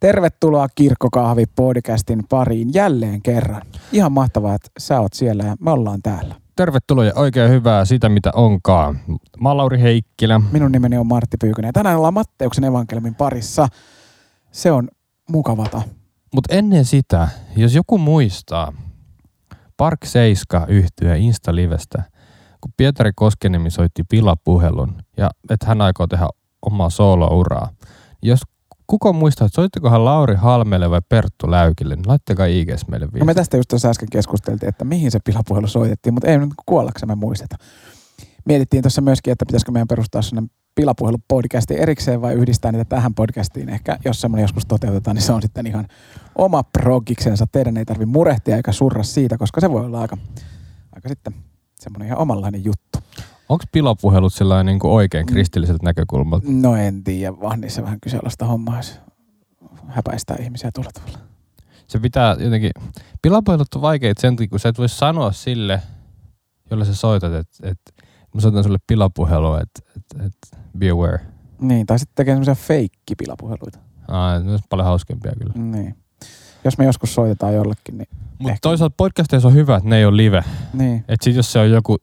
Tervetuloa Kirkkokahvi podcastin pariin jälleen kerran. Ihan mahtavaa, että sä oot siellä ja me ollaan täällä. Tervetuloa ja oikein hyvää sitä, mitä onkaan. Mä oon Lauri Heikkilä. Minun nimeni on Martti Pyykönen ja tänään ollaan Matteuksen evankeliumin parissa. Se on mukavata. Mutta ennen sitä, jos joku muistaa Park 7 yhtyä Insta-livestä, kun Pietari Koskenemi soitti pilapuhelun ja että hän aikoo tehdä omaa soolouraa. Jos kuka muistaa, että soittikohan Lauri Halmelle vai Perttu Läykille, niin laittakaa IGS meille No viesti. me tästä just tuossa äsken keskusteltiin, että mihin se pilapuhelu soitettiin, mutta ei nyt kuollaksemme muisteta. Mietittiin tuossa myöskin, että pitäisikö meidän perustaa sellainen pilapuhelu-podcasti erikseen vai yhdistää niitä tähän podcastiin. Ehkä jos semmoinen joskus toteutetaan, niin se on sitten ihan oma progiksensa. Teidän ei tarvitse murehtia eikä surra siitä, koska se voi olla aika, aika sitten semmoinen ihan omanlainen juttu. Onko pilapuhelut sellainen niin kuin oikein kristilliseltä näkökulmalta? No en tiedä, vaan niissä vähän kyseenalaista hommaa, jos häpäistää ihmisiä tuolla tavalla. Se pitää jotenkin... Pilapuhelut on vaikeita sen takia, kun sä et voi sanoa sille, jolle sä soitat, että, että mä soitan sulle pilapuhelua, että, että, että be aware. Niin, tai sitten tekee semmoisia feikkipilapuheluita. Aa, ne on paljon hauskempia kyllä. Niin. Jos me joskus soitetaan jollekin, niin, Mutta toisaalta podcasteissa on hyvä, että ne ei ole live. niin. Et sit jos se on joku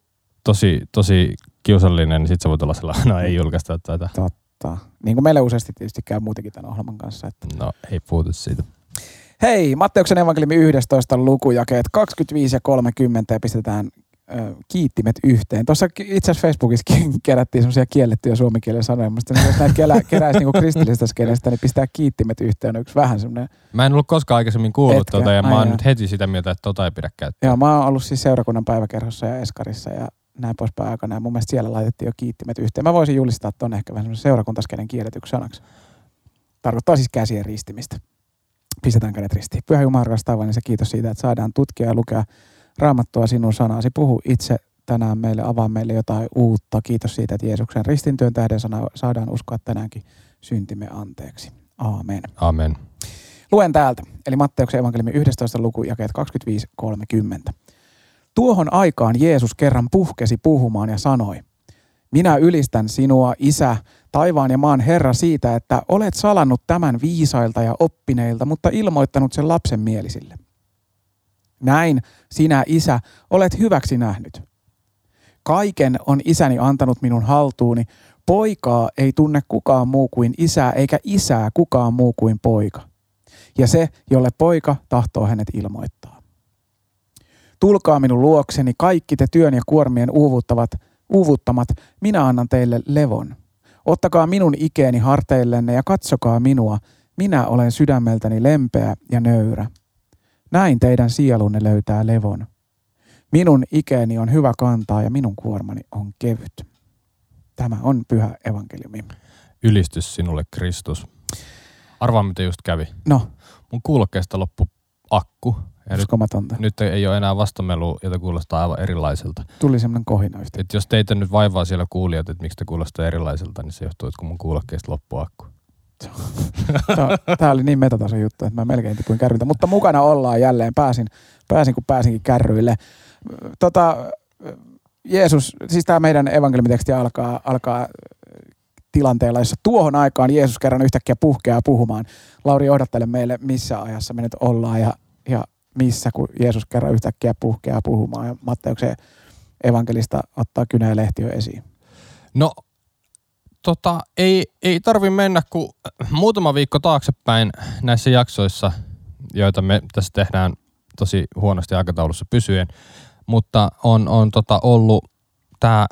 tosi, tosi kiusallinen, niin sit se voi olla sellainen, no ei julkaista tätä. Totta. Niin kuin meille useasti tietysti käy muutenkin tämän ohjelman kanssa. Että. No ei puhuta siitä. Hei, Matteuksen evankeliumi 11 lukujakeet 25 ja 30 ja pistetään ö, kiittimet yhteen. Tuossa itse asiassa Facebookissakin kerättiin semmoisia kiellettyjä suomenkielen sanoja. Musta jos näitä kelä, keräisi niinku kristillisestä skenestä, niin pistää kiittimet yhteen yksi vähän semmoinen. Mä en ollut koskaan aikaisemmin kuullut Etkö? tota ja mä Ai oon jaa. nyt heti sitä mieltä, että tota ei pidä käyttää. Joo, mä oon ollut siis seurakunnan päiväkerhossa ja Eskarissa ja näin poispäin aikana. Ja mun mielestä siellä laitettiin jo kiittimet yhteen. Mä voisin julistaa ton ehkä vähän semmoisen seurakuntaskenen kielletyksi sanaksi. Tarkoittaa siis käsien ristimistä. Pistetään kädet ristiin. Pyhä Jumala rakas niin se kiitos siitä, että saadaan tutkia ja lukea raamattua sinun sanasi. Puhu itse tänään meille, avaa meille jotain uutta. Kiitos siitä, että Jeesuksen ristintyön tähden sana, saadaan uskoa tänäänkin syntimme anteeksi. Aamen. Amen. Luen täältä, eli Matteuksen evankeliumi 11 luku, jakeet 25-30. Tuohon aikaan Jeesus kerran puhkesi puhumaan ja sanoi, minä ylistän sinua, Isä, taivaan ja maan Herra siitä, että olet salannut tämän viisailta ja oppineilta, mutta ilmoittanut sen lapsen mielisille. Näin sinä, Isä, olet hyväksi nähnyt. Kaiken on isäni antanut minun haltuuni. Poikaa ei tunne kukaan muu kuin isää, eikä isää kukaan muu kuin poika ja se, jolle poika tahtoo hänet ilmoittaa. Tulkaa minun luokseni kaikki te työn ja kuormien uuvuttavat, uuvuttamat, minä annan teille levon. Ottakaa minun ikeeni harteillenne ja katsokaa minua, minä olen sydämeltäni lempeä ja nöyrä. Näin teidän sielunne löytää levon. Minun ikeeni on hyvä kantaa ja minun kuormani on kevyt. Tämä on pyhä evankeliumi. Ylistys sinulle Kristus. Arvaa mitä just kävi. No, Mun kuulokkeesta loppu akku. Ja nyt, uskomatonta. nyt ei ole enää vastamelu, jota kuulostaa aivan erilaiselta. Tuli semmoinen kohina yhtä. Et jos teitä nyt vaivaa siellä kuulijat, että miksi te kuulostaa erilaiselta, niin se johtuu, että kun mun kuulokkeesta loppu akku. Tämä oli niin metatason juttu, että mä melkein tipuin kärryiltä. Mutta mukana ollaan jälleen. Pääsin, pääsin kun pääsinkin kärryille. Tota, Jeesus, siis tämä meidän evankeliumiteksti alkaa, alkaa tilanteella, jossa tuohon aikaan Jeesus kerran yhtäkkiä puhkeaa puhumaan. Lauri, johdattele meille, missä ajassa me nyt ollaan ja, ja missä, kun Jeesus kerran yhtäkkiä puhkeaa puhumaan. Ja Matteuksen evankelista ottaa kynä ja lehtiö esiin. No, tota, ei, ei tarvi mennä kuin muutama viikko taaksepäin näissä jaksoissa, joita me tässä tehdään tosi huonosti aikataulussa pysyen, mutta on, on tota ollut tämä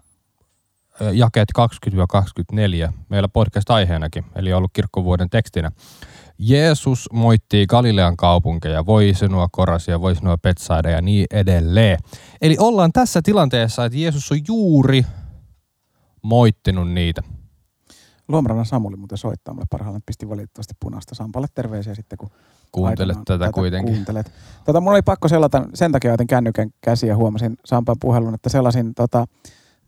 jakeet 20-24 meillä podcast-aiheenakin, eli ollut kirkkovuoden tekstinä. Jeesus moittii Galilean kaupunkeja, voi sinua korasia, voi sinua petsaida ja niin edelleen. Eli ollaan tässä tilanteessa, että Jeesus on juuri moittinut niitä. Luomarannan Samuli muuten soittaa mulle parhaillaan, pisti valitettavasti punaista Sampalle terveisiä sitten, kun Kuuntelet aikanaan tätä, kuitenkin. Kuuntelet. Tota, mulla oli pakko selata, sen takia otin kännykän käsiä ja huomasin Sampan puhelun, että selasin tota,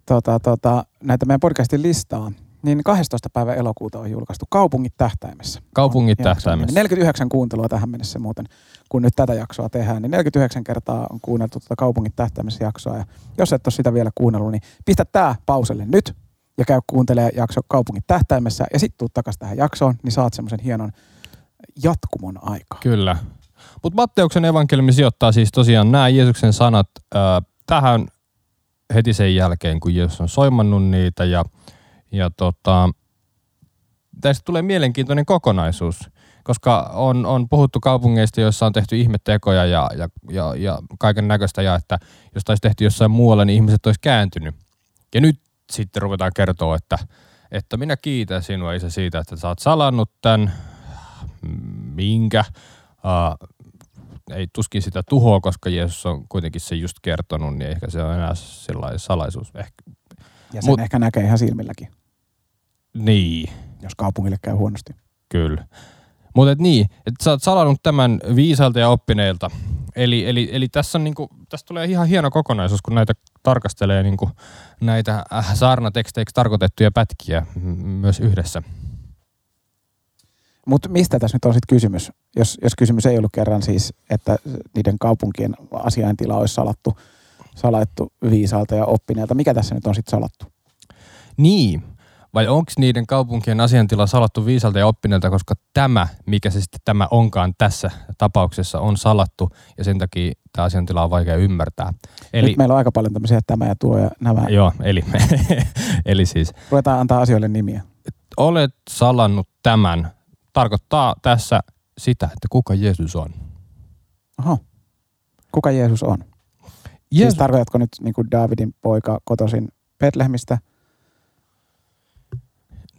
tota, tota, näitä meidän podcastin listaa. Niin 12. päivä elokuuta on julkaistu Kaupungit tähtäimessä. Kaupungit On jakso. tähtäimessä. 49 kuuntelua tähän mennessä muuten, kun nyt tätä jaksoa tehdään. Niin 49 kertaa on kuunneltu tuota Kaupungit tähtäimessä jaksoa. Ja jos et ole sitä vielä kuunnellut, niin pistä tää pauselle nyt ja käy kuuntelemaan jakso Kaupungit tähtäimessä ja sitten tuu takaisin tähän jaksoon, niin saat semmoisen hienon jatkumon aikaa. Kyllä. Mutta Matteuksen evankeliumi sijoittaa siis tosiaan nämä Jeesuksen sanat äh, tähän heti sen jälkeen, kun Jeesus on soimannut niitä ja, ja tota, tästä tulee mielenkiintoinen kokonaisuus, koska on, on puhuttu kaupungeista, joissa on tehty ihmettekoja ja, ja, ja, ja kaiken näköistä ja että jos taisi tehty jossain muualla, niin ihmiset olisi kääntynyt. Ja nyt sitten ruvetaan kertoa, että, että minä kiitän sinua isä siitä, että sä oot salannut tämän, minkä, uh, ei tuskin sitä tuhoa, koska Jeesus on kuitenkin se just kertonut, niin ehkä se on enää sellainen salaisuus. Ehkä. Ja sen Mut, ehkä näkee ihan silmilläkin. Niin. Jos kaupungille käy huonosti. Kyllä. Mutta niin, että sä oot salannut tämän viisalta ja oppineilta. Eli, eli, eli tässä, on niinku, tässä tulee ihan hieno kokonaisuus, kun näitä tarkastelee niinku, näitä äh, saarnateksteiksi tarkoitettuja pätkiä myös yhdessä. Mutta mistä tässä nyt on sitten kysymys, jos, jos kysymys ei ollut kerran siis, että niiden kaupunkien asiaintila olisi salattu, salattu viisaalta ja oppineelta. Mikä tässä nyt on sitten salattu? Niin, vai onko niiden kaupunkien asiantila salattu viisalta ja oppineelta, koska tämä, mikä se sitten tämä onkaan tässä tapauksessa, on salattu ja sen takia tämä asiantila on vaikea ymmärtää. Eli, Nyt meillä on aika paljon tämmöisiä tämä ja tuo ja nämä. Joo, eli, eli siis. Ruvetaan antaa asioille nimiä. Olet salannut tämän tarkoittaa tässä sitä, että kuka Jeesus on. Oho. Kuka Jeesus on? Jeesus. Siis tarkoitatko nyt niin kuin Davidin poika kotoisin Betlehemistä?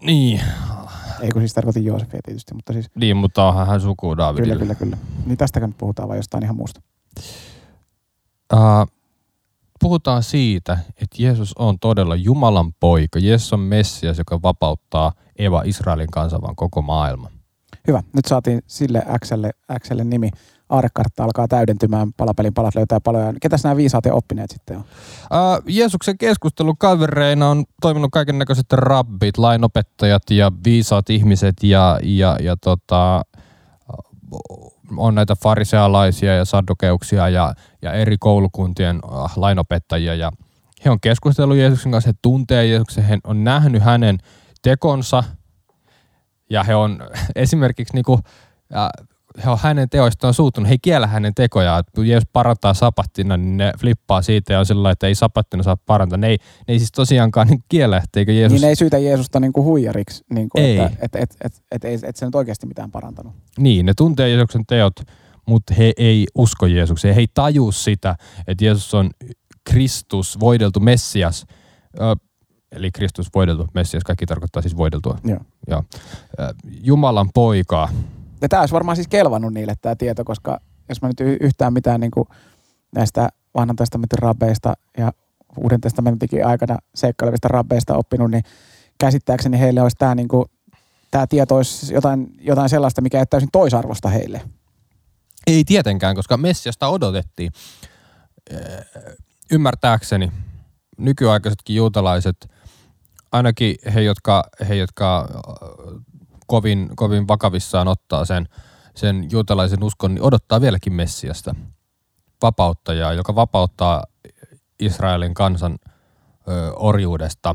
Niin. Ei kun siis tarkoitin Joosefia tietysti, mutta siis... Niin, mutta onhan hän suku Davidille. Kyllä, kyllä, kyllä. Niin tästäkö nyt puhutaan vai jostain ihan muusta? Uh, puhutaan siitä, että Jeesus on todella Jumalan poika. Jeesus on Messias, joka vapauttaa Eva Israelin kansan, vaan koko maailman. Hyvä. Nyt saatiin sille Xlle, Xlle nimi. Aarekartta alkaa täydentymään, palapelin palat löytää paloja. Ketäs nämä viisaat ja oppineet sitten on? Uh, Jeesuksen kavereina on toiminut kaiken näköiset rabbit, lainopettajat ja viisaat ihmiset ja, ja, ja tota, on näitä farisealaisia ja saddukeuksia ja, ja eri koulukuntien uh, lainopettajia ja he on keskustellut Jeesuksen kanssa, he tuntee Jeesuksen, he on nähnyt hänen tekonsa – ja he on esimerkiksi niinku, ja he on hänen teoistaan suuttunut, he ei kiellä hänen tekojaan. Jos parantaa sapattina, niin ne flippaa siitä ja on sillä että ei sapattina saa parantaa. Ne ei, ne ei siis tosiaankaan niin kiellä, etteikö Jeesus... Niin ne ei syytä Jeesusta niin kuin huijariksi, niin kuin, ei. että et, et, et, et, et, et se nyt oikeasti mitään parantanut. Niin, ne tuntee Jeesuksen teot, mutta he ei usko Jeesukseen. He ei taju sitä, että Jeesus on Kristus, voideltu Messias. Ö, eli Kristus voideltu Messias, kaikki tarkoittaa siis voideltua. Joo. Joo. Jumalan poikaa. Ja tämä olisi varmaan siis kelvannut niille tämä tieto, koska jos mä nyt yhtään mitään niin kuin näistä vanhan testamentin rabbeista ja uuden testamentin aikana seikkailevista rabbeista oppinut, niin käsittääkseni heille olisi tämä, niin kuin, tämä tieto olisi jotain, jotain sellaista, mikä ei täysin toisarvosta heille. Ei tietenkään, koska Messiasta odotettiin. Ymmärtääkseni nykyaikaisetkin juutalaiset ainakin he, jotka, he, jotka kovin, kovin vakavissaan ottaa sen, sen juutalaisen uskon, niin odottaa vieläkin Messiasta, vapauttajaa, joka vapauttaa Israelin kansan ö, orjuudesta.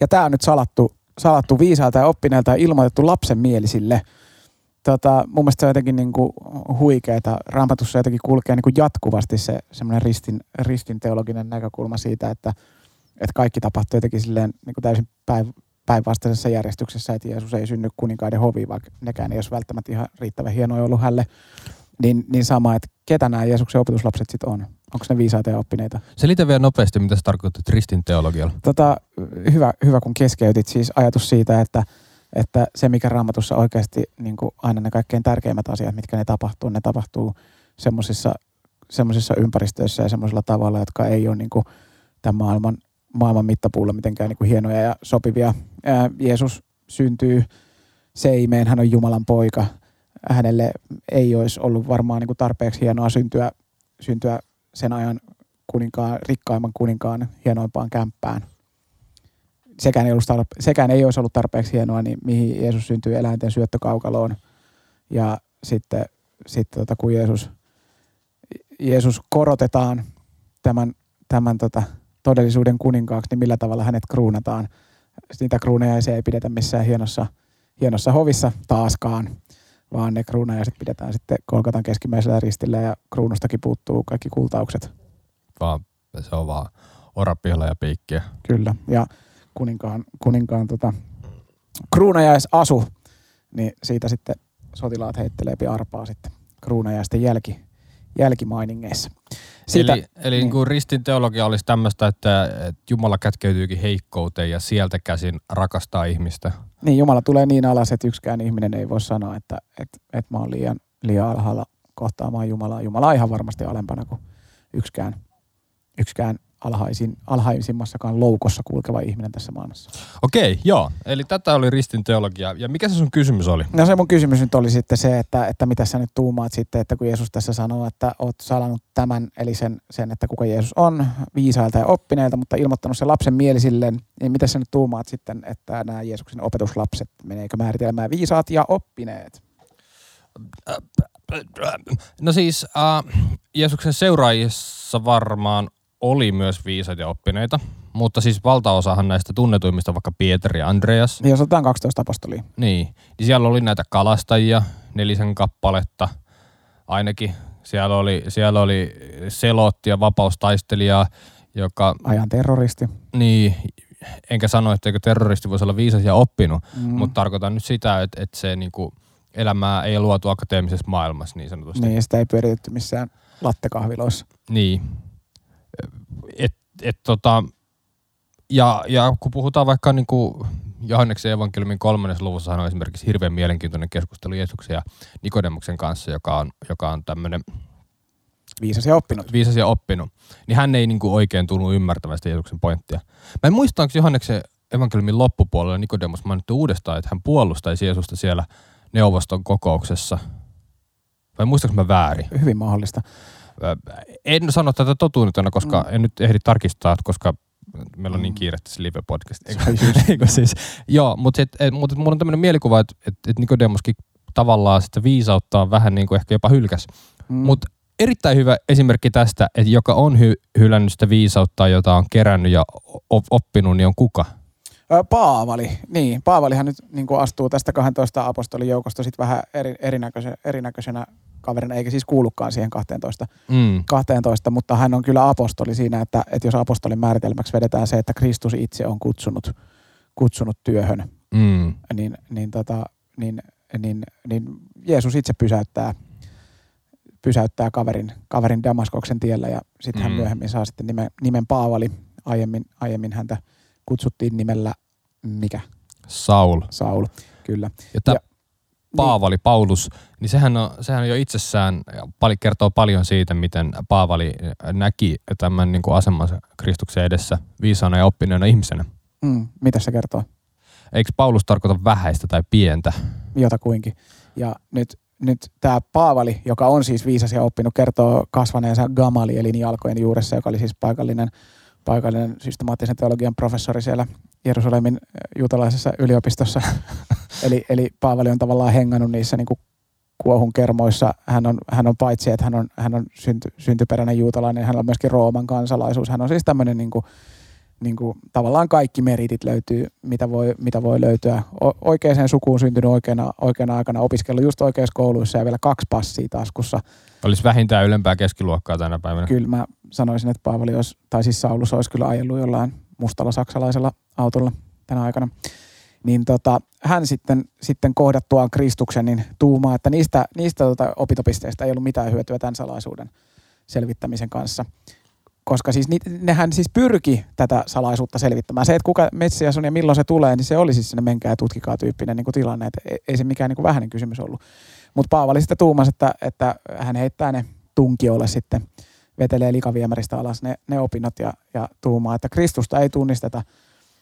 Ja tämä on nyt salattu, salattu viisaalta ja oppineelta ja ilmoitettu lapsenmielisille. Tota, mun mielestä se on jotenkin niin kuin huikeeta. Raamatussa jotenkin kulkee niin kuin jatkuvasti se semmoinen ristin, ristin teologinen näkökulma siitä, että – että kaikki tapahtuu jotenkin silleen niin kuin täysin päin, päinvastaisessa järjestyksessä, että Jeesus ei synny kuninkaiden hoviin, vaikka nekään ei olisi välttämättä ihan riittävän hienoja ollut hälle. Niin, niin sama, että ketä nämä Jeesuksen opetuslapset sitten on? Onko ne viisaita ja oppineita? Selitä vielä nopeasti, mitä sä tarkoitat ristin teologialla. Tota, hyvä, hyvä, kun keskeytit siis ajatus siitä, että, että se, mikä raamatussa oikeasti niin aina ne kaikkein tärkeimmät asiat, mitkä ne tapahtuu, ne tapahtuu semmoisissa semmoisissa ympäristöissä ja semmoisilla tavalla, jotka ei ole niin kuin tämän maailman maailman mittapuulla mitenkään niin kuin hienoja ja sopivia. Ää, Jeesus syntyy seimeen, hän on Jumalan poika. Hänelle ei olisi ollut varmaan niin kuin tarpeeksi hienoa syntyä, syntyä sen ajan kuninkaan, rikkaimman kuninkaan hienoimpaan kämppään. Sekään ei, ollut sekään ei olisi ollut tarpeeksi hienoa, niin mihin Jeesus syntyy eläinten syöttökaukaloon. Ja sitten, sitten tota, kun Jeesus, Jeesus korotetaan tämän, tämän tota, todellisuuden kuninkaaksi, niin millä tavalla hänet kruunataan. Niitä kruuneja ei pidetä missään hienossa, hienossa hovissa taaskaan, vaan ne kruunajaiset pidetään sitten Kolkatan keskimmäisellä ristillä ja kruunustakin puuttuu kaikki kultaukset. Vaan se on vaan orapihla ja piikkiä. Kyllä, ja kuninkaan, kuninkaan tota, kruunajaisasu, niin siitä sitten sotilaat heittelee arpaa sitten kruunajaisten jälki, jälkimainingeissa. Siitä, eli eli niin. niin ristin teologia olisi tämmöistä, että, että Jumala kätkeytyykin heikkouteen ja sieltä käsin rakastaa ihmistä. Niin, Jumala tulee niin alas, että yksikään ihminen ei voi sanoa, että, että, että mä oon liian, liian alhaalla kohtaamaan Jumalaa. Jumala on ihan varmasti alempana kuin yksikään, yksikään alhaisin, alhaisimmassakaan loukossa kulkeva ihminen tässä maailmassa. Okei, joo. Eli tätä oli ristin teologia. Ja mikä se sun kysymys oli? No se mun kysymys nyt oli sitten se, että, että mitä sä nyt tuumaat sitten, että kun Jeesus tässä sanoo, että oot salannut tämän, eli sen, sen että kuka Jeesus on, viisailta ja oppineilta, mutta ilmoittanut sen lapsen mielisilleen, niin mitä sä nyt tuumaat sitten, että nämä Jeesuksen opetuslapset, meneekö määritelmään viisaat ja oppineet? No siis äh, Jeesuksen seuraajissa varmaan oli myös viisaita ja oppineita, mutta siis valtaosahan näistä tunnetuimmista, vaikka Pietari ja Andreas. Niin jos otetaan 12 apostolia. Niin, niin siellä oli näitä kalastajia, nelisen kappaletta ainakin. Siellä oli, siellä oli Selotti ja vapaustaistelija, joka... Ajan terroristi. Niin, enkä sano, etteikö terroristi voisi olla viisas ja oppinut, mm. mutta tarkoitan nyt sitä, että, että se niinku, elämää ei luotu akateemisessa maailmassa niin sanotusti. Niin, sitä ei pyöritetty missään lattekahviloissa. Niin, et, et tota, ja, ja kun puhutaan vaikka niin kuin Johanneksen evankeliumin kolmannes luvussa on esimerkiksi hirveän mielenkiintoinen keskustelu Jeesuksen ja Nikodemuksen kanssa, joka on, joka on tämmöinen Viisas ja oppinut. Viisas ja oppinut. Niin hän ei niin kuin oikein tunnu ymmärtämään sitä Jeesuksen pointtia. Mä en muista, onko Johanneksen evankeliumin loppupuolella Nikodemus mainittu uudestaan, että hän puolustaisi Jeesusta siellä neuvoston kokouksessa. Vai muistaaks mä väärin? Hyvin mahdollista. En sano tätä totuutena, koska mm. en nyt ehdi tarkistaa, koska meillä on niin mm. kiire tässä live-podcast. Eikö, siis, joo, mutta, et, et, mutta mulla on tämmöinen mielikuva, että et, et Nikodemuskin tavallaan sitä viisauttaa vähän niin kuin ehkä jopa hylkäs. Mm. Mutta erittäin hyvä esimerkki tästä, että joka on hy- hylännyt sitä viisautta, jota on kerännyt ja oppinut, niin on kuka? Paavali, niin. Paavalihan nyt niin kuin astuu tästä 12 apostolin joukosta sitten vähän eri, erinäköisenä, erinäköisenä kaverina, eikä siis kuulukaan siihen 12, mm. 12, mutta hän on kyllä apostoli siinä, että, että jos apostolin määritelmäksi vedetään se, että Kristus itse on kutsunut, kutsunut työhön, mm. niin, niin, tota, niin, niin, niin Jeesus itse pysäyttää, pysäyttää kaverin, kaverin Damaskoksen tiellä ja sitten mm. hän myöhemmin saa sitten nimen, nimen Paavali. Aiemmin, aiemmin häntä kutsuttiin nimellä mikä? Saul. Saul, kyllä. Ja, ja Paavali, niin. Paulus, niin sehän on, sehän jo itsessään, kertoo paljon siitä, miten Paavali näki tämän niin kuin asemansa Kristuksen edessä viisaana ja oppineena ihmisenä. Mm, mitä se kertoo? Eikö Paulus tarkoita vähäistä tai pientä? Jotakuinkin. Ja nyt, nyt tämä Paavali, joka on siis viisas ja oppinut, kertoo kasvaneensa Gamalielin jalkojen juuressa, joka oli siis paikallinen, paikallinen systemaattisen teologian professori siellä Jerusalemin juutalaisessa yliopistossa. eli, eli Paavali on tavallaan hengannut niissä niin kuin kuohun kermoissa. Hän on, hän on paitsi, että hän on, hän on synty, syntyperäinen juutalainen, hän on myöskin Rooman kansalaisuus. Hän on siis tämmöinen niin kuin, niin kuin, tavallaan kaikki meritit löytyy, mitä voi, mitä voi löytyä. O, oikeaan sukuun syntynyt oikeana, oikeana aikana, opiskellut just oikeassa kouluissa ja vielä kaksi passia taskussa. Olisi vähintään ylempää keskiluokkaa tänä päivänä. Kyllä mä sanoisin, että Paavali olisi, tai siis Saulus olisi kyllä ajellut jollain mustalla saksalaisella autolla tänä aikana. Niin tota, hän sitten, sitten kohdattuaan Kristuksen niin tuumaa, että niistä, niistä tota opintopisteistä ei ollut mitään hyötyä tämän salaisuuden selvittämisen kanssa. Koska siis nehän siis pyrki tätä salaisuutta selvittämään. Se, että kuka Messias on ja milloin se tulee, niin se oli siis sinne menkää ja tutkikaa tyyppinen niin kuin tilanne. Että ei se mikään niin kuin vähäinen kysymys ollut. Mutta Paavali sitten tuumasi, että, että hän heittää ne tunkiolle sitten – vetelee likaviemäristä alas ne, ne opinnot ja, ja tuumaa, että Kristusta ei tunnisteta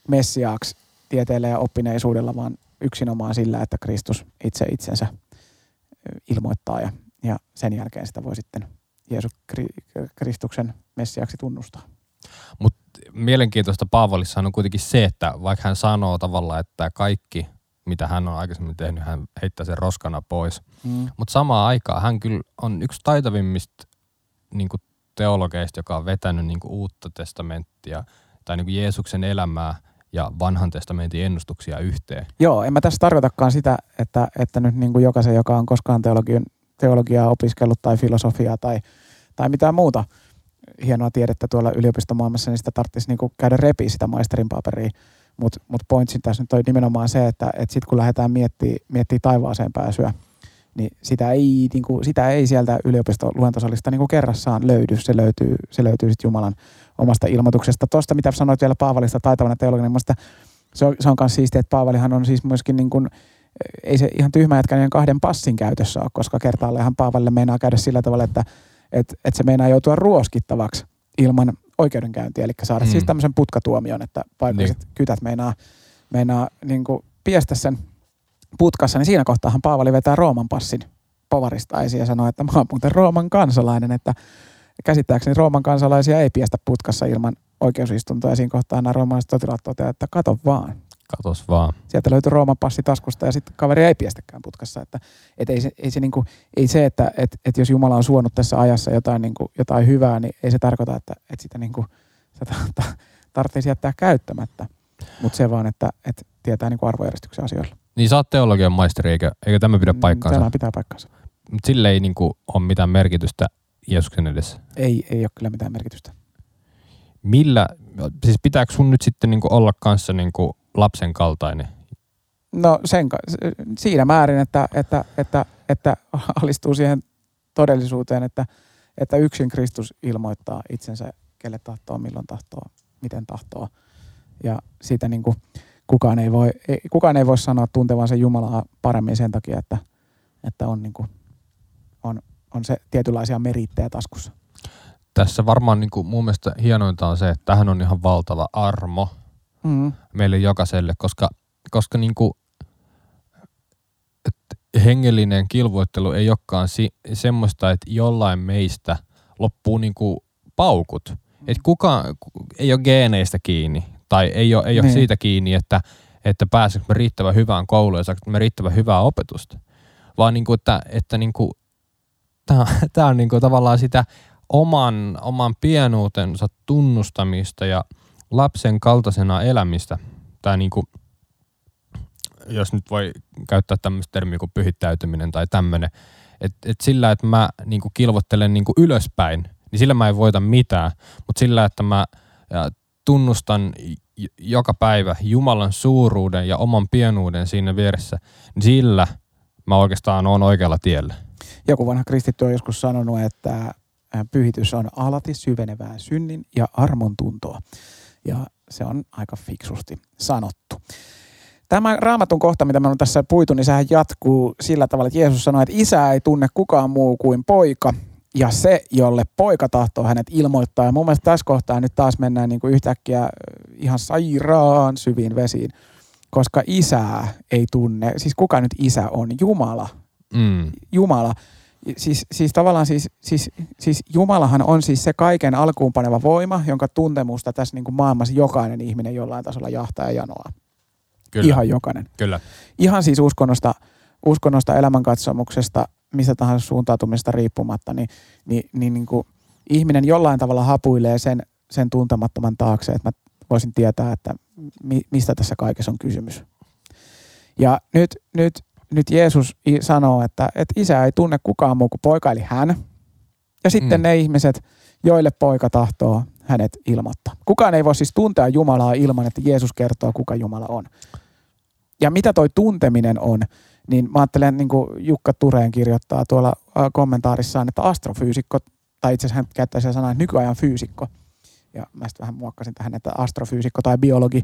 messiaaksi tieteellä ja oppineisuudella, vaan yksinomaan sillä, että Kristus itse itsensä ilmoittaa ja, ja sen jälkeen sitä voi sitten Jeesus Kristuksen messiaaksi tunnustaa. Mutta mielenkiintoista Paavalissa on kuitenkin se, että vaikka hän sanoo tavallaan, että kaikki, mitä hän on aikaisemmin tehnyt, hän heittää sen roskana pois. Mm. Mutta samaan aikaan hän kyllä on yksi taitavimmista niin teologeista, joka on vetänyt niin kuin uutta testamenttia tai niin kuin Jeesuksen elämää ja vanhan testamentin ennustuksia yhteen. Joo, en mä tässä tarkoitakaan sitä, että, että nyt niin kuin jokaisen, joka on koskaan teologian, teologiaa opiskellut tai filosofiaa tai, tai mitään muuta hienoa tiedettä tuolla yliopistomaailmassa, niin sitä tarvitsisi niin kuin käydä repiä sitä maisterin paperia. Mutta mut pointsin tässä nyt on nimenomaan se, että, että sitten kun lähdetään miettimään miettii taivaaseen pääsyä, niin sitä ei, niin kuin, sitä ei sieltä yliopiston luentosalista niin kuin kerrassaan löydy. Se löytyy, se löytyy sitten Jumalan omasta ilmoituksesta. Tuosta, mitä sanoit vielä Paavalista taitavana teologina, niin se on, se on myös siistiä, että Paavalihan on siis myöskin niin kuin, ei se ihan tyhmä jätkä niin kahden passin käytössä ole, koska kertaallehan Paavalille meinaa käydä sillä tavalla, että, että, että se meinaa joutua ruoskittavaksi ilman oikeudenkäyntiä, eli saada mm. siis tämmöisen putkatuomion, että paikalliset niin. kytät meinaa, meinaa niin kuin piestä sen putkassa, niin siinä kohtaahan Paavali vetää Rooman passin povarista esiin ja sanoo, että mä oon muuten Rooman kansalainen, että käsittääkseni Rooman kansalaisia ei piestä putkassa ilman oikeusistuntoa ja siinä kohtaa nämä roomalaiset sotilaat toteavat, että kato vaan. Katos vaan. Sieltä löytyy Rooman passi taskusta ja sitten kaveri ei piestäkään putkassa. Että, et ei, se, ei, se niinku, ei se, että et, et jos Jumala on suonut tässä ajassa jotain, niinku, jotain hyvää, niin ei se tarkoita, että, että sitä niinku, tarvitsisi jättää käyttämättä. Mutta se vaan, että, että tietää niinku arvojärjestyksen asioilla. Niin sä oot teologian maisteri, eikö, eikö tämä pidä mm, paikkaansa? Tämä pitää paikkaansa. Mutta sille ei niinku ole mitään merkitystä Jeesuksen edessä. Ei, ei ole kyllä mitään merkitystä. Millä, siis pitääkö sun nyt sitten niinku olla kanssa niinku lapsen kaltainen? No sen, siinä määrin, että, että, että, että alistuu siihen todellisuuteen, että, että yksin Kristus ilmoittaa itsensä, kelle tahtoo, milloin tahtoo, miten tahtoo. Ja siitä niin kuin, kukaan, ei voi, ei, kukaan ei voi sanoa tuntevansa Jumalaa paremmin sen takia, että, että on, niin kuin, on, on se tietynlaisia merittejä taskussa. Tässä varmaan niin kuin mun mielestä hienointa on se, että tähän on ihan valtava armo mm. meille jokaiselle, koska, koska niin kuin, hengellinen kilvoittelu ei olekaan si- semmoista, että jollain meistä loppuu niin kuin paukut. Mm. Että kukaan ei ole geeneistä kiinni tai ei ole, ei ole niin. siitä kiinni, että, että pääsekö me riittävän hyvään kouluun ja saako me riittävän hyvää opetusta. Vaan niin kuin, että, että niin kuin, tämä on niin kuin tavallaan sitä oman, oman pienuutensa tunnustamista ja lapsen kaltaisena elämistä. Tämä niin kuin, jos nyt voi käyttää tämmöistä termiä kuin pyhittäytyminen tai tämmöinen, että et sillä, että mä niin kuin kilvottelen niin kuin ylöspäin, niin sillä mä en voita mitään, mutta sillä, että mä tunnustan joka päivä Jumalan suuruuden ja oman pienuuden siinä vieressä, niin sillä mä oikeastaan oon oikealla tiellä. Joku vanha kristitty on joskus sanonut, että pyhitys on alati syvenevää synnin ja armon tuntoa. Ja se on aika fiksusti sanottu. Tämä raamatun kohta, mitä me on tässä puitu, niin sehän jatkuu sillä tavalla, että Jeesus sanoi, että isä ei tunne kukaan muu kuin poika, ja se, jolle poika tahtoo hänet ilmoittaa. Ja mun mielestä tässä kohtaa nyt taas mennään niin kuin yhtäkkiä ihan sairaan syviin vesiin, koska isää ei tunne. Siis kuka nyt isä on? Jumala. Mm. Jumala. Siis, siis tavallaan siis, siis, siis Jumalahan on siis se kaiken alkuun paneva voima, jonka tuntemusta tässä niin kuin maailmassa jokainen ihminen jollain tasolla jahtaa ja janoaa. Kyllä. Ihan jokainen. Kyllä. Ihan siis uskonnosta, uskonnosta elämänkatsomuksesta, mistä tahansa suuntautumista riippumatta, niin, niin, niin, niin kuin ihminen jollain tavalla hapuilee sen, sen tuntemattoman taakse, että mä voisin tietää, että mi, mistä tässä kaikessa on kysymys. Ja nyt, nyt, nyt Jeesus sanoo, että, että isä ei tunne kukaan muu kuin poika, eli hän. Ja sitten mm. ne ihmiset, joille poika tahtoo hänet ilmoittaa. Kukaan ei voi siis tuntea Jumalaa ilman, että Jeesus kertoo, kuka Jumala on. Ja mitä toi tunteminen on, niin mä ajattelen, niin kuin Jukka Tureen kirjoittaa tuolla kommentaarissaan, että astrofyysikko, tai itse asiassa hän käyttää sen sanaa, että nykyajan fyysikko, ja mä sitten vähän muokkasin tähän, että astrofyysikko tai biologi,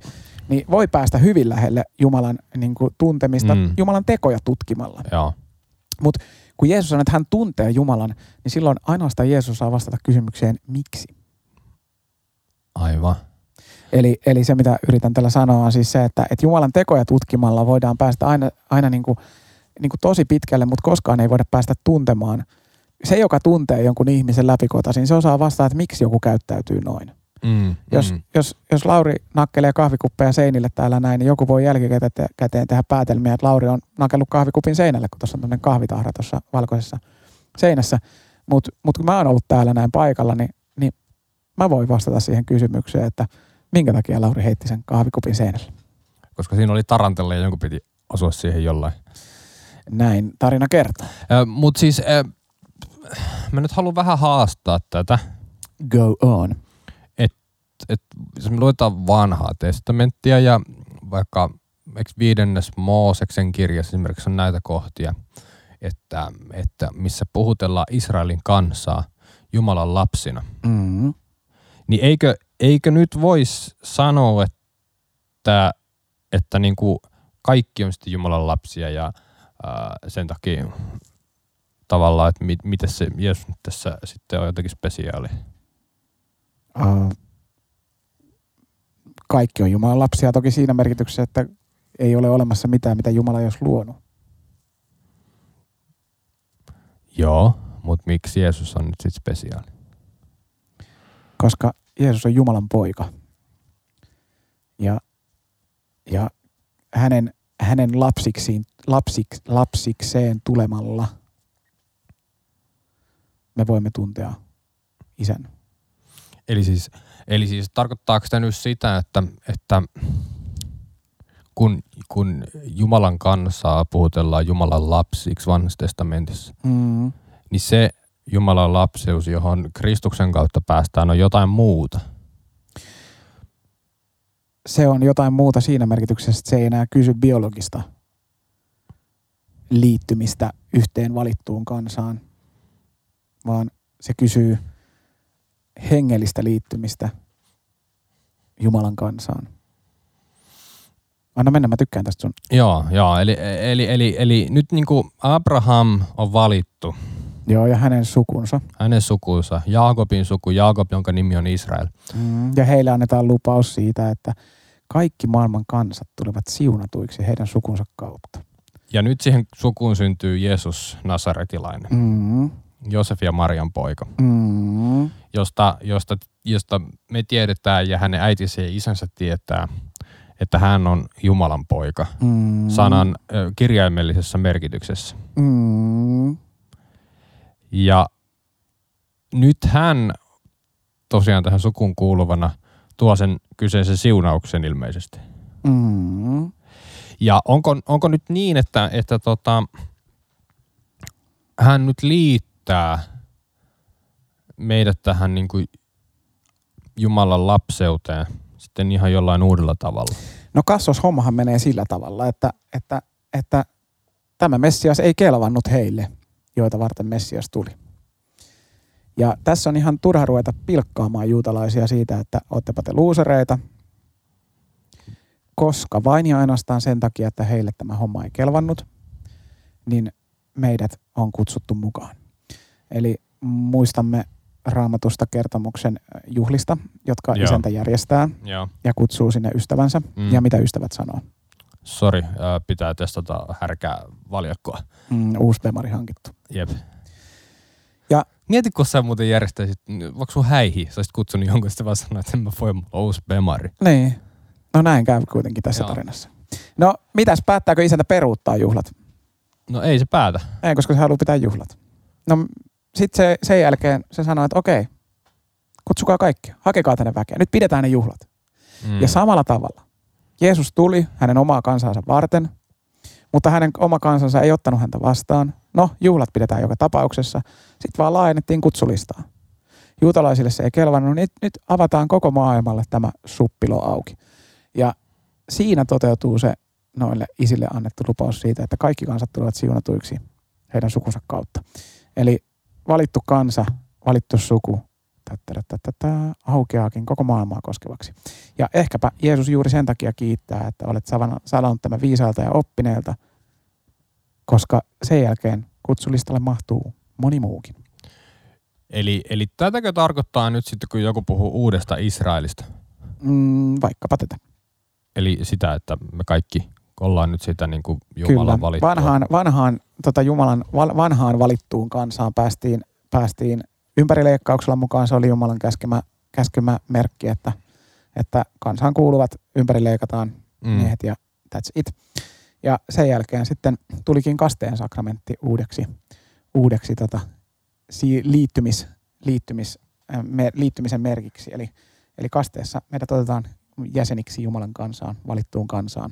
niin voi päästä hyvin lähelle Jumalan niin kuin, tuntemista mm. Jumalan tekoja tutkimalla. Mutta kun Jeesus sanoo, että hän tuntee Jumalan, niin silloin ainoastaan Jeesus saa vastata kysymykseen, miksi. Aivan. Eli, eli se, mitä yritän tällä sanoa, on siis se, että, että Jumalan tekoja tutkimalla voidaan päästä aina, aina niin kuin, niin kuin tosi pitkälle, mutta koskaan ei voida päästä tuntemaan. Se, joka tuntee jonkun ihmisen läpikotaisin, se osaa vastata, että miksi joku käyttäytyy noin. Mm, jos, mm. Jos, jos Lauri nakkelee kahvikuppeja seinille täällä näin, niin joku voi jälkikäteen tehdä päätelmiä, että Lauri on nakellut kahvikupin seinälle, kun tuossa on tämmöinen kahvitahra tuossa valkoisessa seinässä. Mutta mut kun mä oon ollut täällä näin paikalla, niin, niin mä voin vastata siihen kysymykseen, että – Minkä takia Lauri heitti sen kahvikupin seinälle? Koska siinä oli tarantella ja jonkun piti osua siihen jollain. Näin tarina kertoo. Mutta siis ö, mä nyt haluan vähän haastaa tätä. Go on. Et, jos me luetaan vanhaa testamenttia ja vaikka eikö viidennes Mooseksen kirjassa esimerkiksi on näitä kohtia, että, että missä puhutellaan Israelin kansaa Jumalan lapsina. Mm. Niin eikö, eikö nyt voisi sanoa, että, että niin kuin kaikki on sitten Jumalan lapsia ja ää, sen takia tavallaan, että mit, miten se Jeesus nyt tässä sitten on jotenkin spesiaali. Uh, kaikki on Jumalan lapsia toki siinä merkityksessä, että ei ole olemassa mitään, mitä Jumala ei olisi luonut. Joo, mutta miksi Jeesus on nyt sitten spesiaali? Koska Jeesus on Jumalan poika. Ja, ja hänen, hänen lapsiksiin, lapsik, lapsikseen tulemalla me voimme tuntea isän. Eli siis, eli siis tarkoittaako tämä nyt sitä, että, että kun, kun Jumalan kansaa puhutellaan Jumalan lapsiksi vanhassa testamentissa, Mm. niin se Jumalan lapseus, johon Kristuksen kautta päästään, on jotain muuta. Se on jotain muuta siinä merkityksessä, että se ei enää kysy biologista liittymistä yhteen valittuun kansaan, vaan se kysyy hengellistä liittymistä Jumalan kansaan. Anna mennä, mä tykkään tästä sun. Joo, joo eli, eli, eli, eli nyt niin kuin Abraham on valittu, Joo, ja hänen sukunsa. hänen sukunsa, Jaakobin suku, Jaakob, jonka nimi on Israel. Mm. Ja heille annetaan lupaus siitä, että kaikki maailman kansat tulevat siunatuiksi heidän sukunsa kautta. Ja nyt siihen sukuun syntyy Jeesus Nasaretilainen, Mm. Josef ja Marian poika, Mm. josta, josta, josta me tiedetään ja hänen äitinsä ja isänsä tietää, että hän on Jumalan poika Mm. sanan ö, kirjaimellisessä merkityksessä. Mm. Ja nyt hän tosiaan tähän sukuun kuuluvana tuo sen kyseisen siunauksen ilmeisesti. Mm. Ja onko, onko nyt niin, että, että tota, hän nyt liittää meidät tähän niin kuin Jumalan lapseuteen sitten ihan jollain uudella tavalla? No kassoshommahan menee sillä tavalla, että, että, että tämä Messias ei kelvannut heille, joita varten Messias tuli. Ja tässä on ihan turha ruveta pilkkaamaan juutalaisia siitä, että oottepa te luusereita, koska vain ja ainoastaan sen takia, että heille tämä homma ei kelvannut, niin meidät on kutsuttu mukaan. Eli muistamme raamatusta kertomuksen juhlista, jotka Joo. isäntä järjestää Joo. ja kutsuu sinne ystävänsä. Mm. Ja mitä ystävät sanoo? Sori, ää, pitää testata härkää valjakkoa. Mm, uusi hankittu. Jep. Ja- Mieti, kun sä muuten järjestäisit, vaikka sun häihin, sä olisit kutsunut jonkun, sitten vaan sanoa, että en mä voi, uusi bemari. Niin. No näin käy kuitenkin tässä Joo. tarinassa. No mitäs, päättääkö isäntä peruuttaa juhlat? No ei se päätä. Ei, koska se haluaa pitää juhlat. No sitten se, sen jälkeen se sanoo, että okei, kutsukaa kaikki, hakekaa tänne väkeä. Nyt pidetään ne juhlat. Mm. Ja samalla tavalla. Jeesus tuli hänen omaa kansansa varten, mutta hänen oma kansansa ei ottanut häntä vastaan. No, juhlat pidetään joka tapauksessa. Sitten vaan laajennettiin kutsulistaa. Juutalaisille se ei kelvannut, nyt, nyt avataan koko maailmalle tämä suppilo auki. Ja siinä toteutuu se noille isille annettu lupaus siitä, että kaikki kansat tulevat siunatuiksi heidän sukunsa kautta. Eli valittu kansa, valittu suku, tätä, aukeaakin koko maailmaa koskevaksi. Ja ehkäpä Jeesus juuri sen takia kiittää, että olet sanonut tämän viisaalta ja oppineelta, koska sen jälkeen kutsulistalle mahtuu moni muukin. Eli, eli tätäkö tarkoittaa nyt sitten, kun joku puhuu uudesta Israelista? Mm, vaikkapa tätä. Eli sitä, että me kaikki ollaan nyt sitä niin kuin Jumalan Kyllä. valittua. Vanhaan, vanhaan, tota Jumalan, vanhaan valittuun kansaan päästiin, päästiin ympärileikkauksella mukaan. Se oli Jumalan käskemä, käskemä merkki, että, että kansaan kuuluvat ympärileikataan mm. miehet ja that's it. Ja sen jälkeen sitten tulikin kasteen sakramentti uudeksi, uudeksi tota, liittymis, liittymis, äh, me, liittymisen merkiksi. Eli, eli kasteessa meidät otetaan jäseniksi Jumalan kansaan, valittuun kansaan.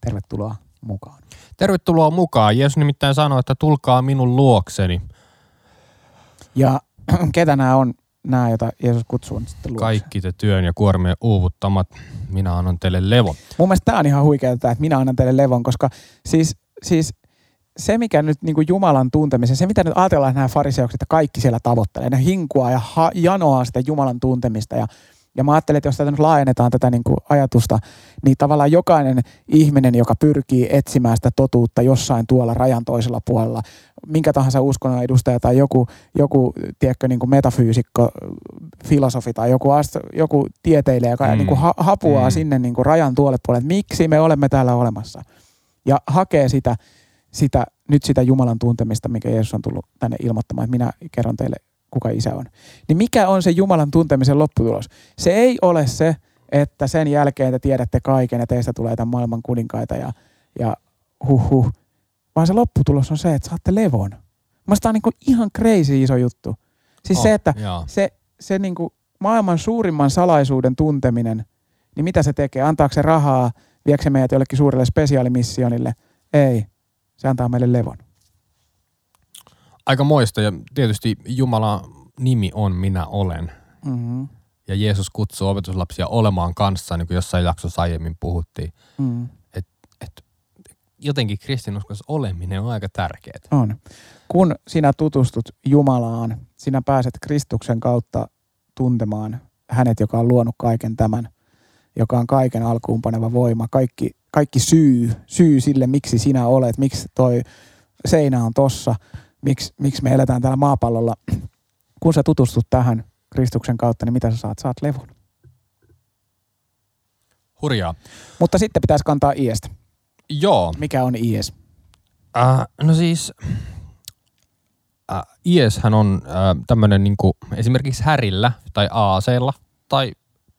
Tervetuloa mukaan. Tervetuloa mukaan. Jeesus nimittäin sanoi, että tulkaa minun luokseni. Ja ketä nämä on, nämä, joita Jeesus kutsuu nyt sitten luokse? Kaikki te työn ja kuormien uuvuttamat, minä annan teille levon. Mun mielestä tämä on ihan huikeaa, että minä annan teille levon, koska siis, siis se, mikä nyt niin kuin Jumalan tuntemisen, se mitä nyt ajatellaan että nämä fariseukset, että kaikki siellä tavoittelee, ne hinkua ja ha, janoaa sitä Jumalan tuntemista ja ja mä ajattelin, että jos tätä nyt laajennetaan tätä niin kuin ajatusta, niin tavallaan jokainen ihminen, joka pyrkii etsimään sitä totuutta jossain tuolla rajan toisella puolella, minkä tahansa uskonnon edustaja tai joku, joku tiedätkö, niin kuin metafyysikko, filosofi tai joku, joku tieteilijä, joka mm. niin kuin ha, hapuaa mm. sinne niin kuin rajan tuolle puolelle, että miksi me olemme täällä olemassa. Ja hakee sitä, sitä, nyt sitä Jumalan tuntemista, mikä Jeesus on tullut tänne ilmoittamaan, että minä kerron teille kuka isä on. Niin mikä on se Jumalan tuntemisen lopputulos? Se ei ole se, että sen jälkeen te tiedätte kaiken ja teistä tulee tämän maailman kuninkaita ja, ja huh huh. Vaan se lopputulos on se, että saatte levon. Mä tämä on niinku ihan crazy iso juttu. Siis oh, se, että joo. se, se niinku maailman suurimman salaisuuden tunteminen, niin mitä se tekee? Antaako se rahaa? Viekö se meidät jollekin suurelle spesiaalimissionille? Ei. Se antaa meille levon aika moista ja tietysti Jumala nimi on minä olen. Mm-hmm. Ja Jeesus kutsuu opetuslapsia olemaan kanssa, niin kuin jossain jaksossa aiemmin puhuttiin. Mm. Et, et, jotenkin kristinuskossa oleminen on aika tärkeää. On. Kun sinä tutustut Jumalaan, sinä pääset Kristuksen kautta tuntemaan hänet, joka on luonut kaiken tämän, joka on kaiken alkuun paneva voima, kaikki, kaikki syy, syy sille, miksi sinä olet, miksi toi seinä on tossa – miksi, miksi me eletään täällä maapallolla. Kun sä tutustut tähän Kristuksen kautta, niin mitä sä saat? Saat levon. Hurjaa. Mutta sitten pitäisi kantaa IEstä. Joo. Mikä on IES? Äh, no siis, äh, IEShän on äh, tämmöinen niinku, esimerkiksi härillä tai aaseilla tai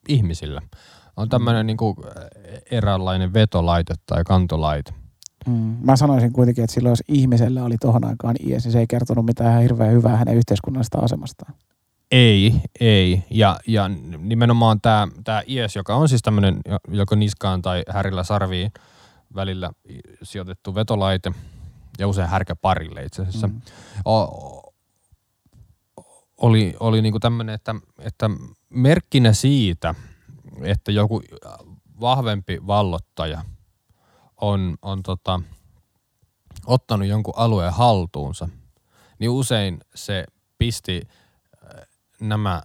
ihmisillä. On tämmöinen mm. niinku, eräänlainen vetolaite tai kantolaite – Mm. Mä sanoisin kuitenkin, että silloin jos ihmisellä oli tohon aikaan IS, niin se ei kertonut mitään hirveän hyvää hänen yhteiskunnallisesta asemastaan. Ei, ei. Ja, ja nimenomaan tämä tää IS, joka on siis tämmöinen joko niskaan tai härillä sarviin välillä sijoitettu vetolaite, ja usein härkäparille itse asiassa, mm. o, oli, oli niinku tämmöinen, että, että merkkinä siitä, että joku vahvempi vallottaja – on, on tota, ottanut jonkun alueen haltuunsa, niin usein se pisti äh, nämä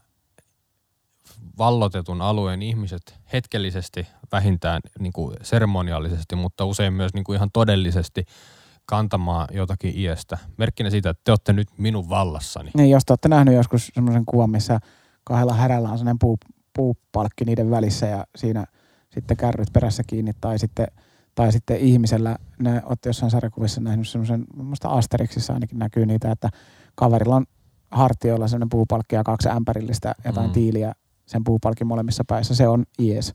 vallotetun alueen ihmiset hetkellisesti, vähintään niin kuin seremoniallisesti, mutta usein myös niin kuin ihan todellisesti kantamaan jotakin iestä. Merkkinä siitä, että te olette nyt minun vallassani. Niin, jos te olette nähnyt joskus semmoisen kuvan, missä kahdella härällä on sellainen puu, puupalkki niiden välissä ja siinä sitten kärryt perässä kiinni tai sitten – tai sitten ihmisellä, ne olette jossain sarjakuvissa nähnyt semmoisen, muista Asterixissa ainakin näkyy niitä, että kaverilla on hartioilla semmoinen puupalkki ja kaksi ämpärillistä jotain mm. tiiliä sen puupalkin molemmissa päissä. Se on IES.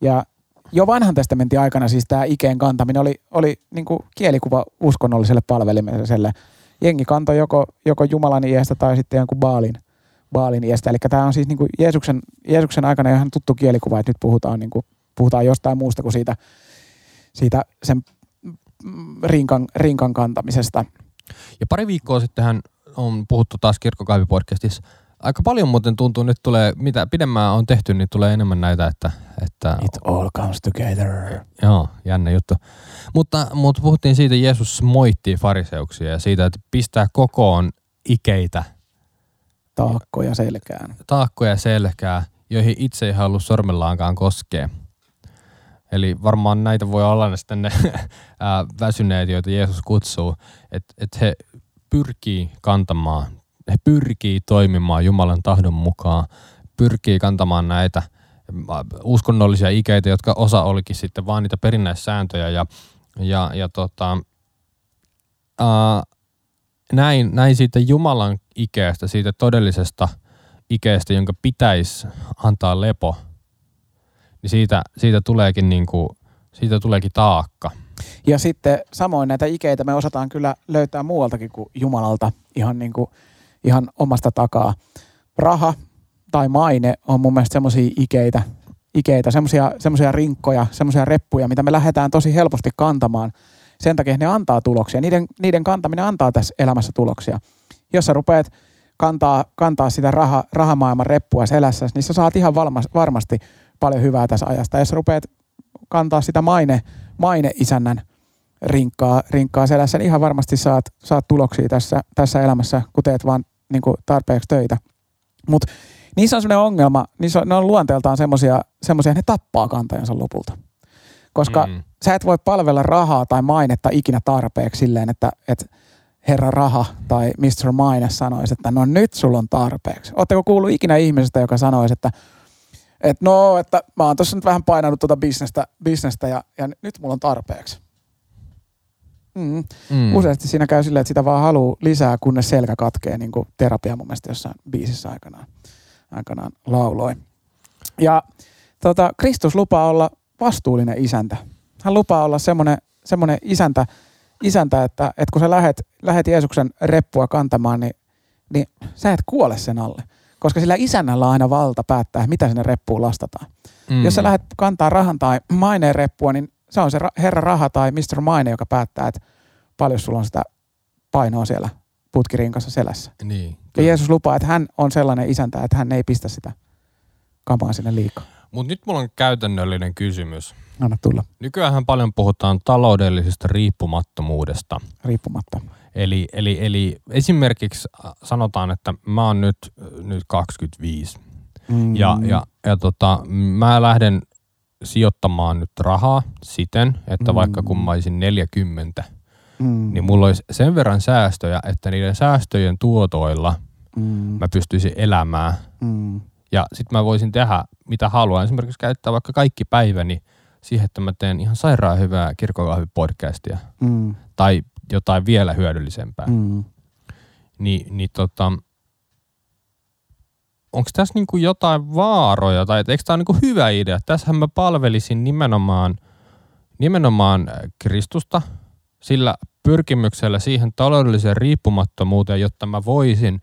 Ja jo vanhan testamentin aikana siis tämä ikeen kantaminen oli, oli niin kuin kielikuva uskonnolliselle palvelimiselle. Jengi kantoi joko, joko Jumalan iestä tai sitten jonkun Baalin, Baalin iestä. Eli tämä on siis niin kuin Jeesuksen, Jeesuksen aikana ihan tuttu kielikuva, että nyt puhutaan, niin kuin, puhutaan jostain muusta kuin siitä siitä sen rinkan, rinkan kantamisesta. Ja pari viikkoa sittenhän on puhuttu taas Kirkkokaivi-podcastissa. Aika paljon muuten tuntuu, nyt tulee, mitä pidemmään on tehty, niin tulee enemmän näitä, että... että It all comes together. Joo, jännä juttu. Mutta, mutta puhuttiin siitä, että Jeesus moitti fariseuksia ja siitä, että pistää kokoon ikeitä. Taakkoja selkään. Taakkoja selkää, joihin itse ei halua sormellaankaan koskea. Eli varmaan näitä voi olla sitten ne väsyneet, joita Jeesus kutsuu, että et he pyrkii kantamaan, he pyrkii toimimaan Jumalan tahdon mukaan, pyrkii kantamaan näitä uskonnollisia ikeitä, jotka osa olikin sitten vaan niitä perinnäissääntöjä. Ja, ja, ja tota, ää, näin, näin siitä Jumalan ikeestä, siitä todellisesta ikeestä, jonka pitäisi antaa lepo – niin siitä, siitä, tuleekin niin kuin, siitä tuleekin taakka. Ja sitten samoin näitä ikeitä me osataan kyllä löytää muualtakin kuin Jumalalta ihan, niin kuin, ihan omasta takaa. Raha tai maine on mun mielestä semmoisia ikeitä, ikeitä, semmoisia rinkkoja, semmoisia reppuja, mitä me lähdetään tosi helposti kantamaan. Sen takia ne antaa tuloksia. Niiden, niiden kantaminen antaa tässä elämässä tuloksia. Jos sä rupeat kantaa, kantaa sitä raha, rahamaailman reppua selässä, niin sä saat ihan valmas, varmasti paljon hyvää tässä ajasta. Jos rupeat kantaa sitä maine, maine isännän rinkkaa, rinkkaa selässä, niin ihan varmasti saat, saat tuloksia tässä, tässä elämässä, kun teet vaan niin kuin tarpeeksi töitä. Mutta niissä on sellainen ongelma, niissä on, ne on luonteeltaan semmoisia, semmoisia, ne tappaa kantajansa lopulta. Koska mm. sä et voi palvella rahaa tai mainetta ikinä tarpeeksi silleen, että, että herra raha tai Mr. Maine sanoisi, että no nyt sulla on tarpeeksi. Oletteko kuullut ikinä ihmisestä, joka sanoisi, että, että no, että mä oon tuossa nyt vähän painanut tuota bisnestä, bisnestä ja, ja nyt mulla on tarpeeksi. Mm. Mm. Useasti siinä käy silleen, että sitä vaan haluaa lisää, kunnes selkä katkee, niin kuin terapia mun mielestä jossain biisissä aikanaan, aikanaan lauloi. Ja tota, Kristus lupaa olla vastuullinen isäntä. Hän lupaa olla semmoinen, semmoinen isäntä, isäntä että, että kun sä lähet, lähet Jeesuksen reppua kantamaan, niin, niin sä et kuole sen alle. Koska sillä isännällä on aina valta päättää, mitä sinne reppuun lastataan. Mm. Jos sä lähdet kantaa rahan tai maineen reppua, niin se on se herra raha tai Mr. Maine, joka päättää, että paljon sulla on sitä painoa siellä putkirinkassa selässä. Niin, ja Jeesus lupaa, että hän on sellainen isäntä, että hän ei pistä sitä kamaa sinne liikaa. Mutta nyt mulla on käytännöllinen kysymys. Anna tulla. Nykyään paljon puhutaan taloudellisesta riippumattomuudesta. Riippumatta. Eli, eli, eli esimerkiksi sanotaan, että mä oon nyt, nyt 25 mm. ja, ja, ja tota, mä lähden sijoittamaan nyt rahaa siten, että mm. vaikka kun mä olisin 40, mm. niin mulla olisi sen verran säästöjä, että niiden säästöjen tuotoilla mm. mä pystyisin elämään. Mm. Ja sitten mä voisin tehdä mitä haluan. Esimerkiksi käyttää vaikka kaikki päiväni siihen, että mä teen ihan sairaan hyvää kirkkokahvipodcastia. Mm. Tai jotain vielä hyödyllisempää. Mm. Ni, niin tota, onko tässä niinku jotain vaaroja, tai eikö tämä ole niinku hyvä idea? Tässähän mä palvelisin nimenomaan, nimenomaan Kristusta sillä pyrkimyksellä siihen taloudelliseen riippumattomuuteen, jotta mä voisin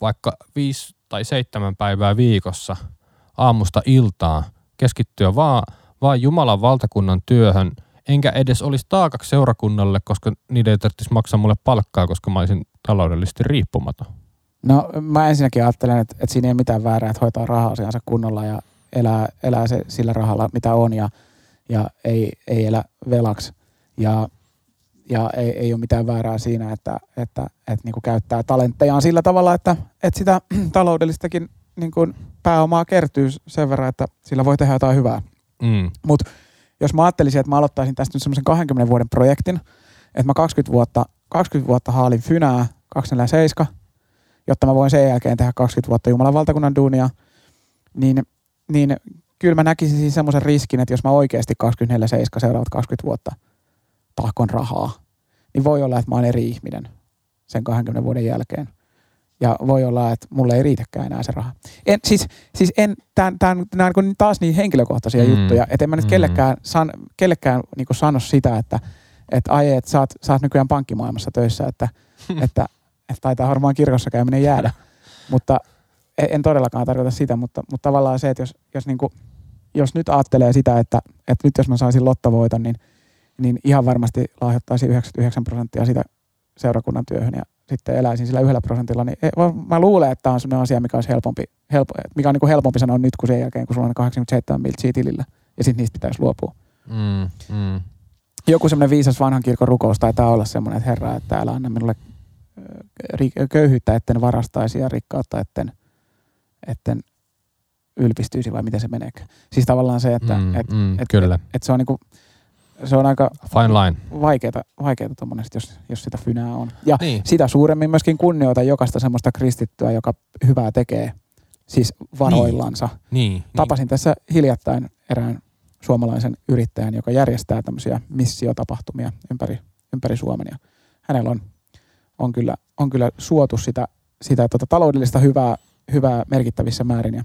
vaikka viisi tai seitsemän päivää viikossa aamusta iltaan keskittyä vaan, vaan Jumalan valtakunnan työhön, enkä edes olisi taakaksi seurakunnalle, koska niiden ei tarvitsisi maksaa mulle palkkaa, koska mä olisin taloudellisesti riippumaton. No mä ensinnäkin ajattelen, että, että siinä ei ole mitään väärää, että hoitaa rahaa asiansa kunnolla ja elää, elää se sillä rahalla, mitä on ja, ja ei, ei elä velaksi. Ja, ja ei, ei ole mitään väärää siinä, että, että, että, että niin käyttää talenttejaan sillä tavalla, että, että sitä taloudellistakin niin kuin pääomaa kertyy sen verran, että sillä voi tehdä jotain hyvää. Mm. Mutta jos mä ajattelisin, että mä aloittaisin tästä nyt semmoisen 20 vuoden projektin, että mä 20 vuotta, 20 vuotta haalin fynää 247, jotta mä voin sen jälkeen tehdä 20 vuotta Jumalan valtakunnan duunia, niin, niin kyllä mä näkisin siis semmoisen riskin, että jos mä oikeasti 24-7 seuraavat 20 vuotta tahkon rahaa, niin voi olla, että mä oon eri ihminen sen 20 vuoden jälkeen. Ja voi olla, että mulle ei riitäkään enää se raha. En, siis, siis en, tämän, tämän, nämä on taas niin henkilökohtaisia mm. juttuja, että en mä nyt mm. kellekään, san, kellekään niin sano sitä, että, että ai, että sä oot, sä oot nykyään pankkimaailmassa töissä, että, että että taitaa varmaan kirkossa käyminen jäädä. mutta en todellakaan tarkoita sitä, mutta, mutta tavallaan se, että jos, jos, niin kuin, jos nyt ajattelee sitä, että, että nyt jos mä saisin lottovoiton, niin, niin ihan varmasti lahjoittaisin 99 prosenttia sitä seurakunnan työhön ja sitten eläisin sillä yhdellä prosentilla, niin mä luulen, että tämä on sellainen asia, mikä olisi helpompi, helpo, mikä on niin kuin helpompi sanoa nyt kuin sen jälkeen, kun sulla on 87 miltsiä tilillä ja sitten niistä pitäisi luopua. Mm, mm. Joku semmoinen viisas vanhan kirkon rukous taitaa olla semmoinen, että Herra, että älä anna minulle köyhyyttä etten varastaisi ja rikkautta etten, etten ylpistyisi vai miten se menee. Siis tavallaan se, että mm, et, mm, et, kyllä. Et, et se on niinku, se on aika Fine line. vaikeata, vaikeata jos, jos sitä fynää on. Ja niin. sitä suuremmin myöskin kunnioita jokaista semmoista kristittyä, joka hyvää tekee, siis varoillansa. Niin. Niin, Tapasin niin. tässä hiljattain erään suomalaisen yrittäjän, joka järjestää tämmöisiä missiotapahtumia ympäri, ympäri Suomen. Ja hänellä on on kyllä, on kyllä suotu sitä, sitä tota, taloudellista hyvää, hyvää merkittävissä määrin. Ja,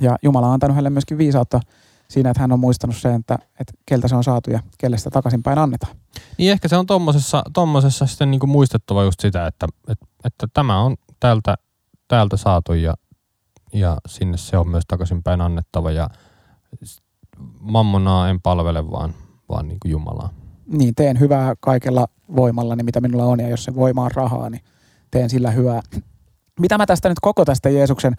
ja Jumala on antanut hänelle myöskin viisautta siinä, että hän on muistanut sen, että, että keltä se on saatu ja kelle sitä takaisinpäin annetaan. Niin ehkä se on tuommoisessa tommosessa sitten niin kuin muistettava just sitä, että, että, että tämä on täältä, täältä saatu ja, ja sinne se on myös takaisinpäin annettava ja mammonaa en palvele, vaan, vaan niin kuin Jumalaa. Niin, teen hyvää kaikella voimalla, niin mitä minulla on, ja jos se voima on rahaa, niin teen sillä hyvää. Mitä mä tästä nyt koko tästä Jeesuksen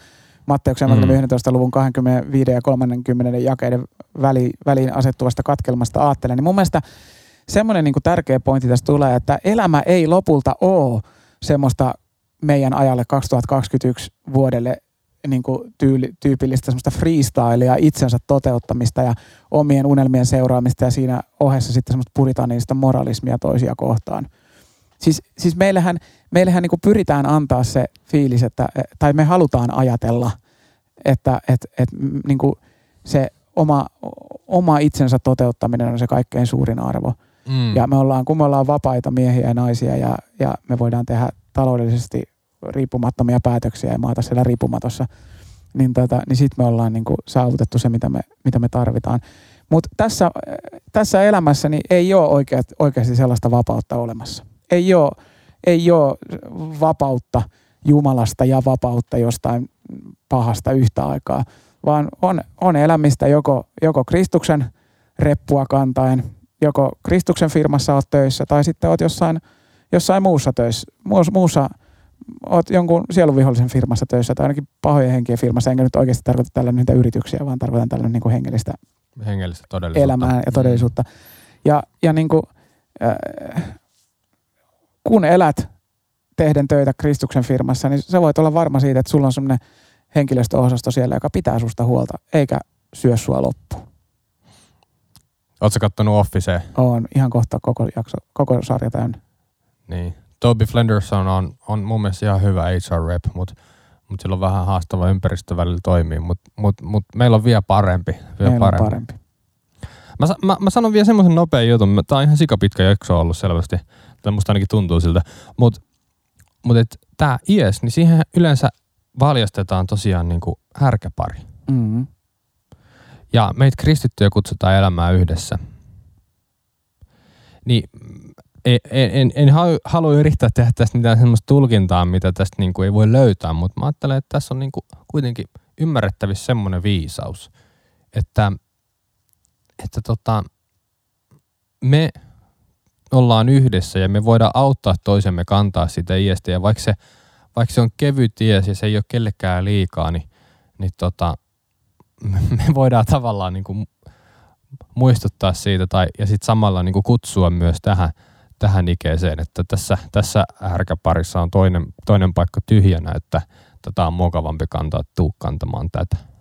Matteuksen mm. 11. luvun 25 ja 30 jakeiden väli, väliin asettuvasta katkelmasta ajattelen, niin mun mielestä semmoinen niin tärkeä pointti tästä tulee, että elämä ei lopulta ole semmoista meidän ajalle 2021 vuodelle niin kuin tyyli, tyypillistä semmoista freestylea, itsensä toteuttamista ja omien unelmien seuraamista ja siinä ohessa sitten semmoista puritaanista moralismia toisia kohtaan. Siis, siis meillähän, meillähän niin pyritään antaa se fiilis, että, tai me halutaan ajatella, että et, et, niin se oma, oma itsensä toteuttaminen on se kaikkein suurin arvo. Mm. Ja me ollaan, kun me ollaan vapaita miehiä ja naisia ja, ja me voidaan tehdä taloudellisesti riippumattomia päätöksiä ja maata siellä riippumatossa, niin, tota, niin sitten me ollaan niin kuin saavutettu se, mitä me, mitä me tarvitaan. Mutta tässä, tässä elämässä niin ei ole oikeat, oikeasti sellaista vapautta olemassa. Ei ole, ei ole vapautta Jumalasta ja vapautta jostain pahasta yhtä aikaa, vaan on, on elämistä joko, joko Kristuksen reppua kantaen, joko Kristuksen firmassa olet töissä tai sitten olet jossain, jossain muussa töissä, muussa oot jonkun sielunvihollisen firmassa töissä tai ainakin pahojen henkien firmassa, enkä nyt oikeasti tarkoita tällä niitä yrityksiä, vaan tarkoitan tällä niin kuin hengellistä, hengellistä todellisuutta. elämää ja todellisuutta. Mm. Ja, ja niin kuin, äh, kun elät tehden töitä Kristuksen firmassa, niin sä voit olla varma siitä, että sulla on semmoinen henkilöstöosasto siellä, joka pitää susta huolta, eikä syö sua loppuun. Oletko kattonut Officea? On ihan kohta koko, jakso, koko sarja täynnä. Niin. Toby Flenderson on, on mun mielestä ihan hyvä HR-rep, mutta mut sillä on vähän haastava ympäristö välillä toimii, mutta mut, mut meillä on vielä parempi. Vielä meillä parempi. On parempi. Mä, mä, mä sanon vielä semmoisen nopean jutun. Tämä on ihan sikapitkä jakso ollut selvästi. Tai musta ainakin tuntuu siltä. Mutta mut, mut tämä IS, niin siihen yleensä valjastetaan tosiaan niinku härkäpari. Mm-hmm. Ja meitä kristittyjä kutsutaan elämään yhdessä. Niin en, en, en halua yrittää tehdä tästä mitään semmoista tulkintaa, mitä tästä niin kuin ei voi löytää, mutta mä ajattelen, että tässä on niin kuin kuitenkin ymmärrettävissä semmoinen viisaus, että, että tota, me ollaan yhdessä ja me voidaan auttaa toisemme kantaa sitä iestä ja vaikka se, vaikka se on kevyt ies ja se ei ole kellekään liikaa, niin, niin tota, me voidaan tavallaan niin kuin muistuttaa siitä tai, ja sitten samalla niin kuin kutsua myös tähän, tähän ikeeseen, että tässä, tässä härkäparissa on toinen, toinen paikka tyhjänä, että tätä on mukavampi kantaa, tuu kantamaan tätä.